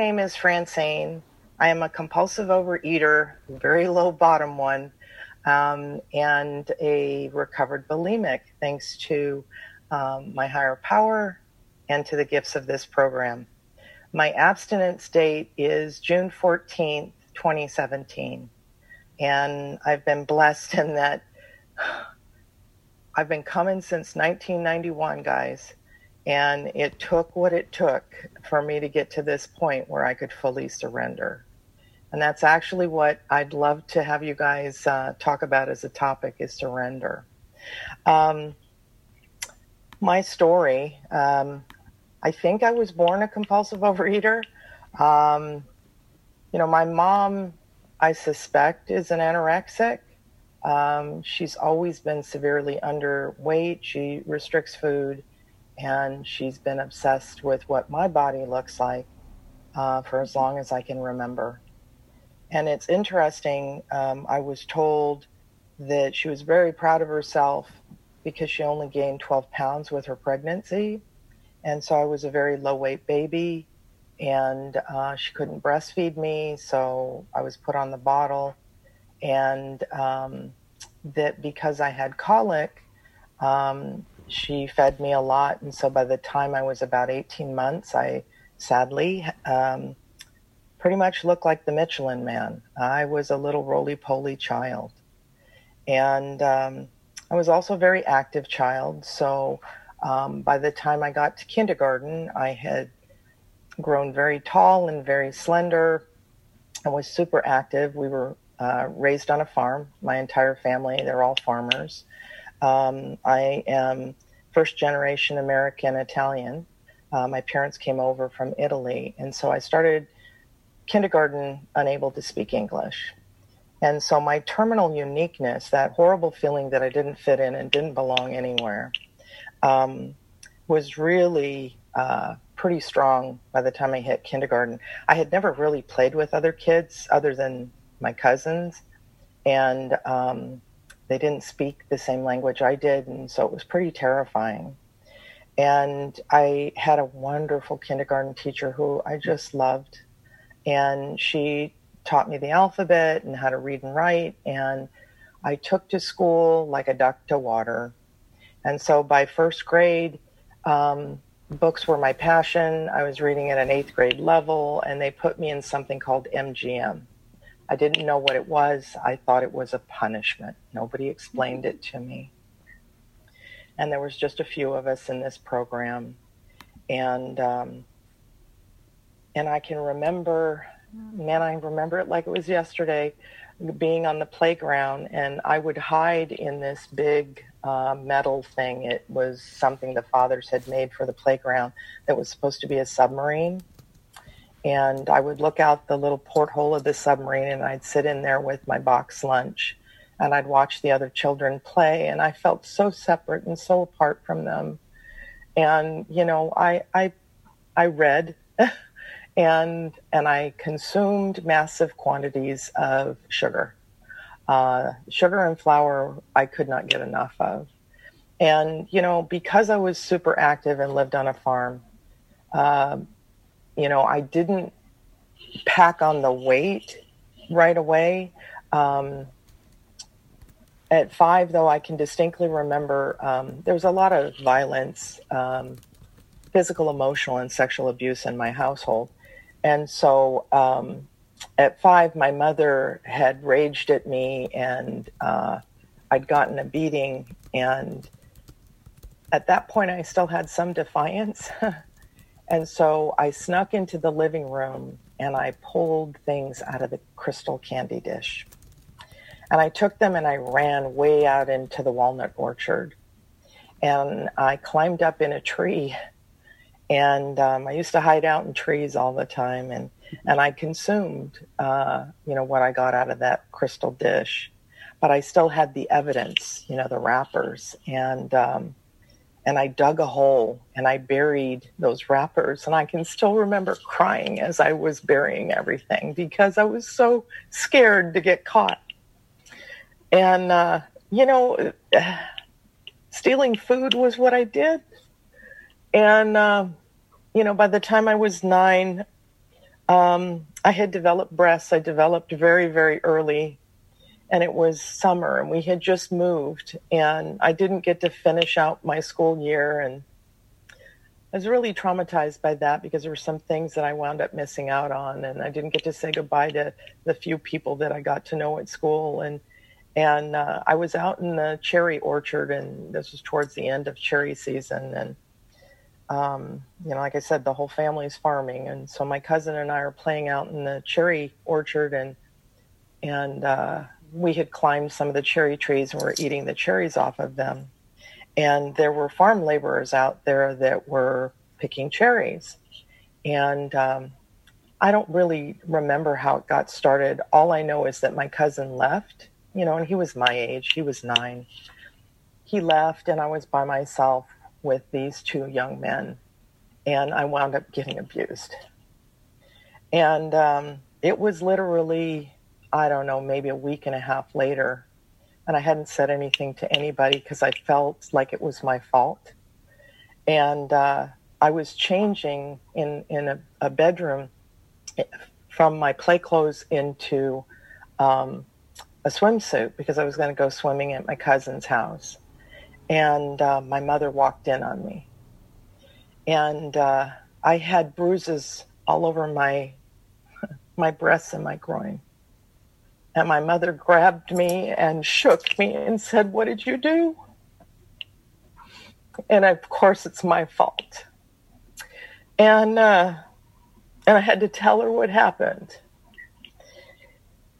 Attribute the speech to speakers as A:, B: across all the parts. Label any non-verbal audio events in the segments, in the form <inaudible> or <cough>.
A: name is Francine. I am a compulsive overeater, very low bottom one, um, and a recovered bulimic, thanks to um, my higher power and to the gifts of this program. My abstinence date is June 14th, 2017. And I've been blessed in that <sighs> I've been coming since 1991, guys. And it took what it took for me to get to this point where I could fully surrender. And that's actually what I'd love to have you guys uh, talk about as a topic is surrender. Um, my story, um, I think I was born a compulsive overeater. Um, you know, my mom, I suspect, is an anorexic. Um, she's always been severely underweight. She restricts food and she's been obsessed with what my body looks like uh, for as long as I can remember. And it's interesting, um, I was told that she was very proud of herself because she only gained 12 pounds with her pregnancy. And so I was a very low weight baby and uh, she couldn't breastfeed me. So I was put on the bottle. And um, that because I had colic, um, she fed me a lot. And so by the time I was about 18 months, I sadly um, pretty much looked like the Michelin man. I was a little roly poly child. And um, I was also a very active child. So um, by the time I got to kindergarten, I had grown very tall and very slender. I was super active. We were uh, raised on a farm. My entire family, they're all farmers. Um, I am first generation American Italian. Uh, my parents came over from Italy, and so I started kindergarten unable to speak English. And so my terminal uniqueness, that horrible feeling that I didn't fit in and didn't belong anywhere, um, was really uh, pretty strong by the time I hit kindergarten. I had never really played with other kids other than my cousins, and um, they didn't speak the same language I did, and so it was pretty terrifying. And I had a wonderful kindergarten teacher who I just loved, and she taught me the alphabet and how to read and write, and I took to school like a duck to water. And so by first grade, um, books were my passion. I was reading at an eighth grade level, and they put me in something called MGM. I didn't know what it was. I thought it was a punishment. Nobody explained it to me. And there was just a few of us in this program, and um, and I can remember, man, I remember it like it was yesterday, being on the playground, and I would hide in this big uh, metal thing. It was something the fathers had made for the playground that was supposed to be a submarine and I would look out the little porthole of the submarine and I'd sit in there with my box lunch and I'd watch the other children play and I felt so separate and so apart from them. And you know, I I I read <laughs> and and I consumed massive quantities of sugar. Uh, sugar and flour I could not get enough of. And you know, because I was super active and lived on a farm, uh, you know, I didn't pack on the weight right away. Um, at five, though, I can distinctly remember um, there was a lot of violence, um, physical, emotional, and sexual abuse in my household. And so um, at five, my mother had raged at me and uh, I'd gotten a beating. And at that point, I still had some defiance. <laughs> And so I snuck into the living room and I pulled things out of the crystal candy dish. And I took them and I ran way out into the walnut orchard. And I climbed up in a tree. And um, I used to hide out in trees all the time. And, and I consumed, uh, you know, what I got out of that crystal dish. But I still had the evidence, you know, the wrappers. And um, and I dug a hole and I buried those wrappers. And I can still remember crying as I was burying everything because I was so scared to get caught. And, uh, you know, <sighs> stealing food was what I did. And, uh, you know, by the time I was nine, Um, I had developed breasts. I developed very, very early, and it was summer, and we had just moved, and I didn't get to finish out my school year, and I was really traumatized by that because there were some things that I wound up missing out on, and I didn't get to say goodbye to the few people that I got to know at school, and and uh, I was out in the cherry orchard, and this was towards the end of cherry season, and um, you know, like I said, the whole family is farming, and so my cousin and I are playing out in the cherry orchard, and and uh, we had climbed some of the cherry trees and were eating the cherries off of them, and there were farm laborers out there that were picking cherries, and um, I don't really remember how it got started. All I know is that my cousin left, you know, and he was my age; he was nine. He left, and I was by myself with these two young men, and I wound up getting abused. And um, it was literally, I don't know, maybe a week and a half later, and I hadn't said anything to anybody because I felt like it was my fault. And uh, I was changing in in a, a, bedroom from my play clothes into um, a swimsuit because I was going to go swimming at my cousin's house and uh, my mother walked in on me. And uh, I had bruises all over my <laughs> my breasts and my groin. And my mother grabbed me and shook me and said, "What did you do?" And of course, it's my fault. And uh, and I had to tell her what happened.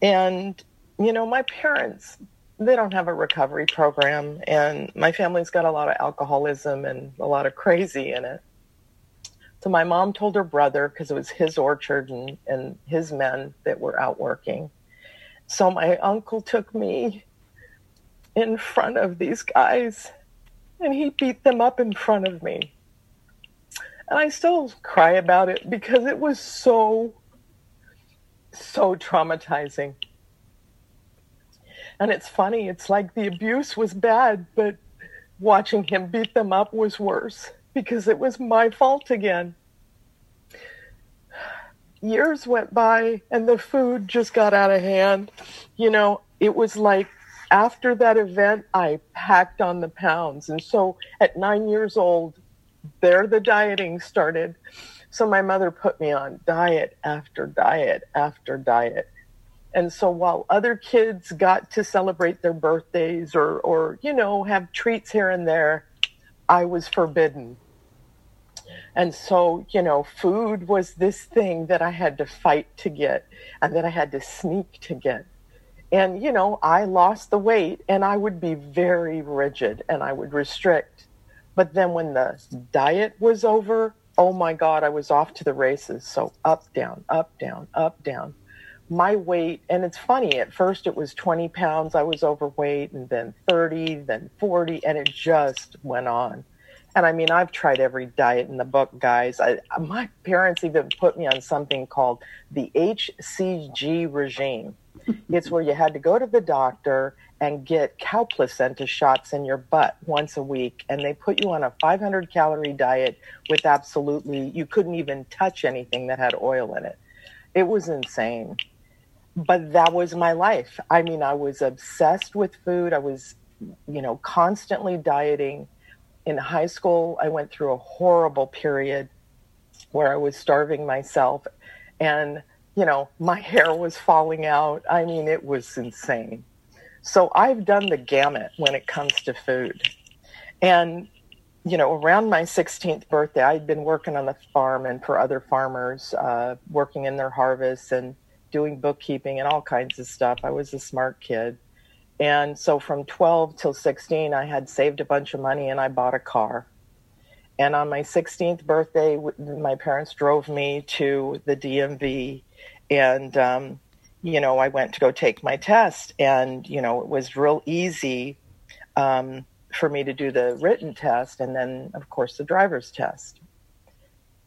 A: And you know, my parents they don't have a recovery program and my family's got a lot of alcoholism and a lot of crazy in it so my mom told her brother because it was his orchard and, and his men that were out working so my uncle took me in front of these guys and he beat them up in front of me and i still cry about it because it was so so traumatizing and it's funny, it's like the abuse was bad, but watching him beat them up was worse because it was my fault again. Years went by and the food just got out of hand. You know, it was like after that event, I packed on the pounds. And so at nine years old, there the dieting started. So my mother put me on diet after diet after diet. And so while other kids got to celebrate their birthdays or, or, you know, have treats here and there, I was forbidden. And so, you know, food was this thing that I had to fight to get and that I had to sneak to get. And, you know, I lost the weight and I would be very rigid and I would restrict. But then when the diet was over, oh my God, I was off to the races. So up, down, up, down, up, down my weight, and it's funny, at first it was 20 pounds I was overweight, and then 30, then 40, and it just went on. And I mean, I've tried every diet in the book, guys. I, my parents even put me on something called the HCG regime. it's where you had to go to the doctor and get cow placenta shots in your butt once a week. And they put you on a 500 calorie diet with absolutely, you couldn't even touch anything that had oil in it. It was insane but that was my life. I mean, I was obsessed with food. I was, you know, constantly dieting. In high school, I went through a horrible period where I was starving myself and, you know, my <laughs> hair was falling out. I mean, it was insane. So I've done the gamut when it comes to food. And, you know, around my 16th birthday, I'd been working on the farm and for other farmers, uh, working in their harvests and doing bookkeeping and all kinds of stuff. I was a smart kid. And so from 12 till 16, I had saved a bunch of money and I bought a car. And on my 16th birthday, my parents drove me to the DMV. And, um, you know, I went to go take my test. And, you know, it was real easy um, for me to do the written test and then, of course, the driver's test.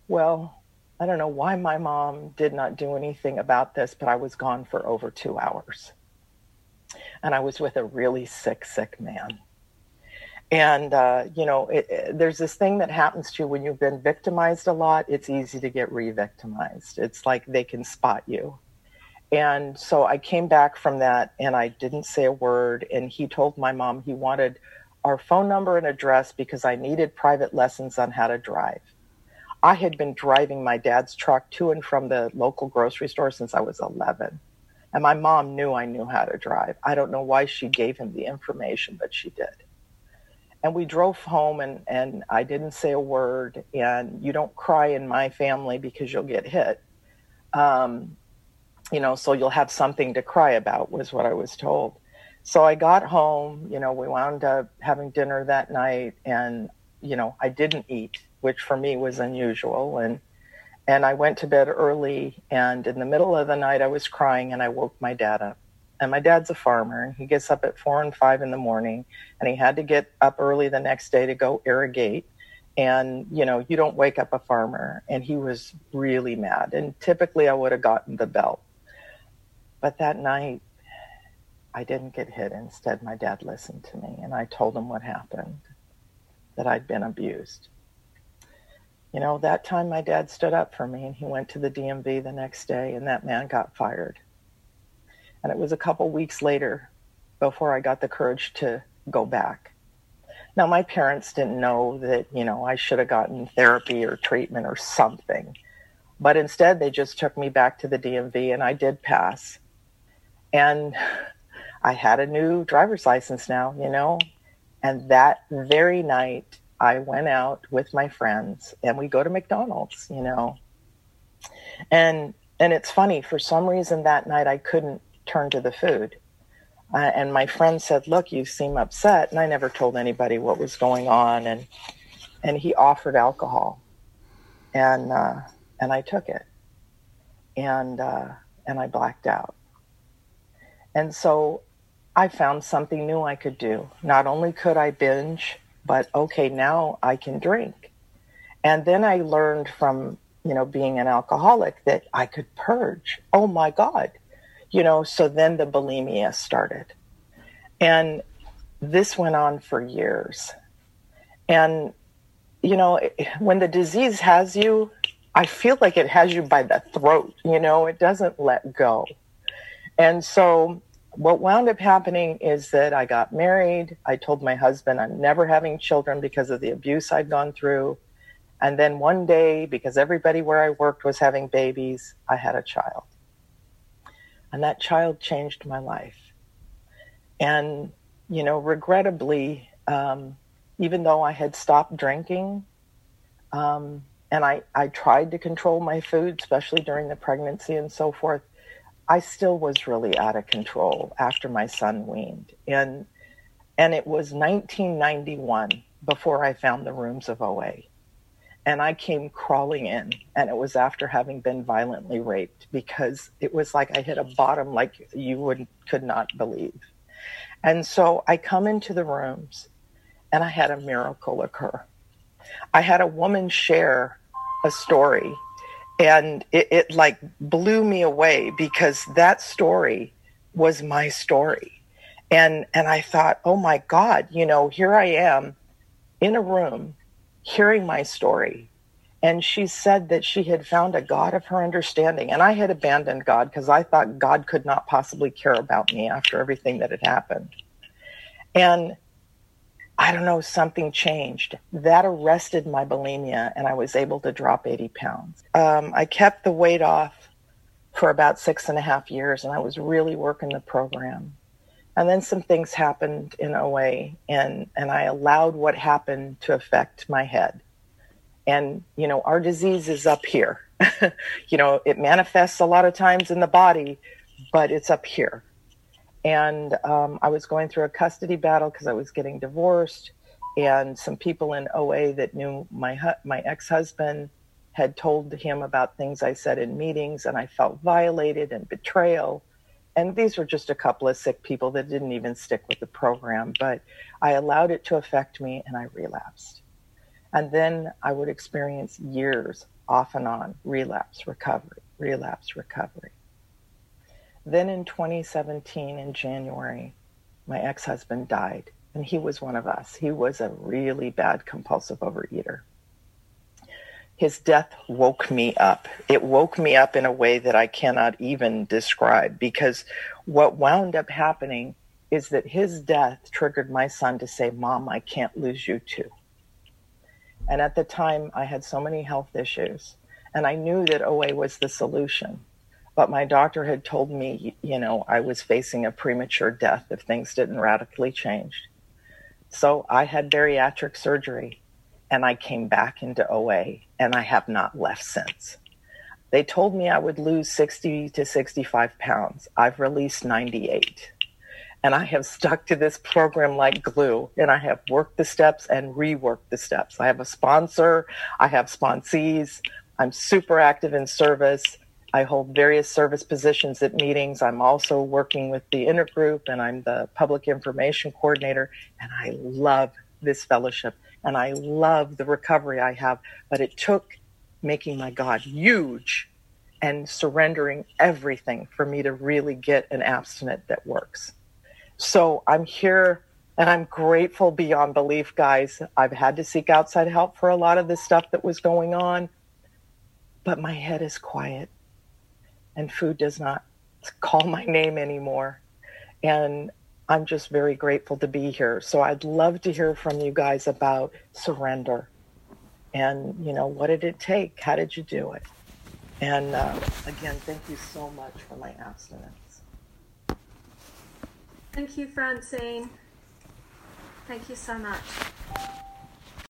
A: Well, I don't know why my mom did not do anything about this, but I was gone for over two hours. And I was with a really sick, sick man. And, uh, you know, it, it, there's this thing that happens to you when you've been victimized a lot, it's easy to get re victimized. It's like they can spot you. And so I came back from that and I didn't say a word. And he told my mom he wanted our phone number and address because I needed private lessons on how to drive. I had been driving my dad's truck to and from the local grocery store since I was 11. And my mom knew I knew how to drive. I don't know why she gave him the information, but she did. And we drove home, and, and I didn't say a word. And you don't cry in my family because you'll get hit. Um, you know, so you'll have something to cry about, was what I was told. So I got home, you know, we wound up having dinner that night, and, you know, I didn't eat, which for me was unusual. And and I went to bed early. And in the middle of the night, I was crying and I woke my dad up. And my dad's a farmer and he gets up at four and five in the morning and he had to get up early the next day to go irrigate. And, you know, you don't wake up a farmer. And he was really mad. And typically I would have gotten the belt. But that night, I didn't get hit. Instead, my dad listened to me and I told him what happened that I'd been abused you know, that time my dad stood up for me and he went to the DMV the next day and that man got fired. And it was a couple weeks later before I got the courage to go back. Now, my parents didn't know that, you know, I should have gotten therapy or treatment or something. But instead, they just took me back to the DMV and I did pass. And I had a new driver's license now, you know. And that very night, I went out with my friends and we go to McDonald's, you know. And and it's funny, for some reason that night I couldn't turn to the food. Uh, and my friend said, "Look, you seem upset." And I never told anybody what was going on and and he offered alcohol. And uh, and I took it. And uh, and I blacked out. And so I found something new I could do. Not only could I binge but okay, now I can drink. And then I learned from, you know, being an alcoholic that I could purge. Oh my God. You know, so then the bulimia started. And this went on for years. And, you know, when the disease has you, I feel like it has you by the throat, you know, it doesn't let go. And so what wound up happening is that I got married. I told my husband I'm never having children because of the abuse I'd gone through. And then one day, because everybody where I worked was having babies, I had a child. And that child changed my life. And, you know, regrettably, um, even though I had stopped drinking, um, and I, I tried to control my food, especially during the pregnancy and so forth, I still was really out of control after my son weaned. And and it was 1991 before I found the rooms of OA. And I came crawling in, and it was after having been violently raped because it was like I hit a bottom like you would could not believe. And so I come into the rooms, and I had a miracle occur. I had a woman share a story and it, it like blew me away because that story was my story. And and i thought oh my god you know here i am in a room hearing my story. And she said that she had found a god of her understanding. And i had abandoned god because i thought god could not possibly care about me after everything that had happened. And I don't know, something changed. That arrested my bulimia, and I was able to drop 80 pounds. Um, I kept the weight off for about six and a half years, and I was really working the program. And then some things happened in OA, and, and I allowed what happened to affect my head. And, you know, our disease is up here. <laughs> you know, it manifests a lot of times in the body, but it's up here and um, I was going through a custody battle because I was getting divorced, and some people in OA that knew my hu- my ex husband had told him about things I said in meetings, and I felt violated and betrayal. And these were just a couple of sick people that didn't even stick with the program, but I allowed it to affect me, and I relapsed. And then I would experience years off and on relapse, recovery, relapse, recovery. Then in 2017, in January, my ex husband died and he was one of us. He was a really bad compulsive overeater. His death woke me up. It woke me up in a way that I cannot even describe because what wound up happening is that his death triggered my son to say, Mom, I can't lose you too. And at the time, I had so many health issues, and I knew that OA was the solution. But my doctor had told me, you know, I was facing a premature death if things didn't radically change. So I had bariatric surgery and I came back into OA and I have not left since. They told me I would lose 60 to 65 pounds. I've released 98. And I have stuck to this program like glue and I have worked the steps and reworked the steps. I have a sponsor, I have sponsees, I'm super active in service. I hold various service positions at meetings. I'm also working with the intergroup and I'm the public information coordinator. And I love this fellowship and I love the recovery I have. But it took making my God huge and surrendering everything for me to really get an abstinent that works. So I'm here and I'm grateful beyond belief, guys. I've had to seek outside help for a lot of the stuff that was going on, but my head is quiet and food does not call my name anymore. And I'm just very grateful to be here. So I'd love to hear from you guys about surrender. And, you know, what did it take? How did you do it? And uh, again, thank you so much for my abstinence.
B: Thank you, Francine. Thank you so much.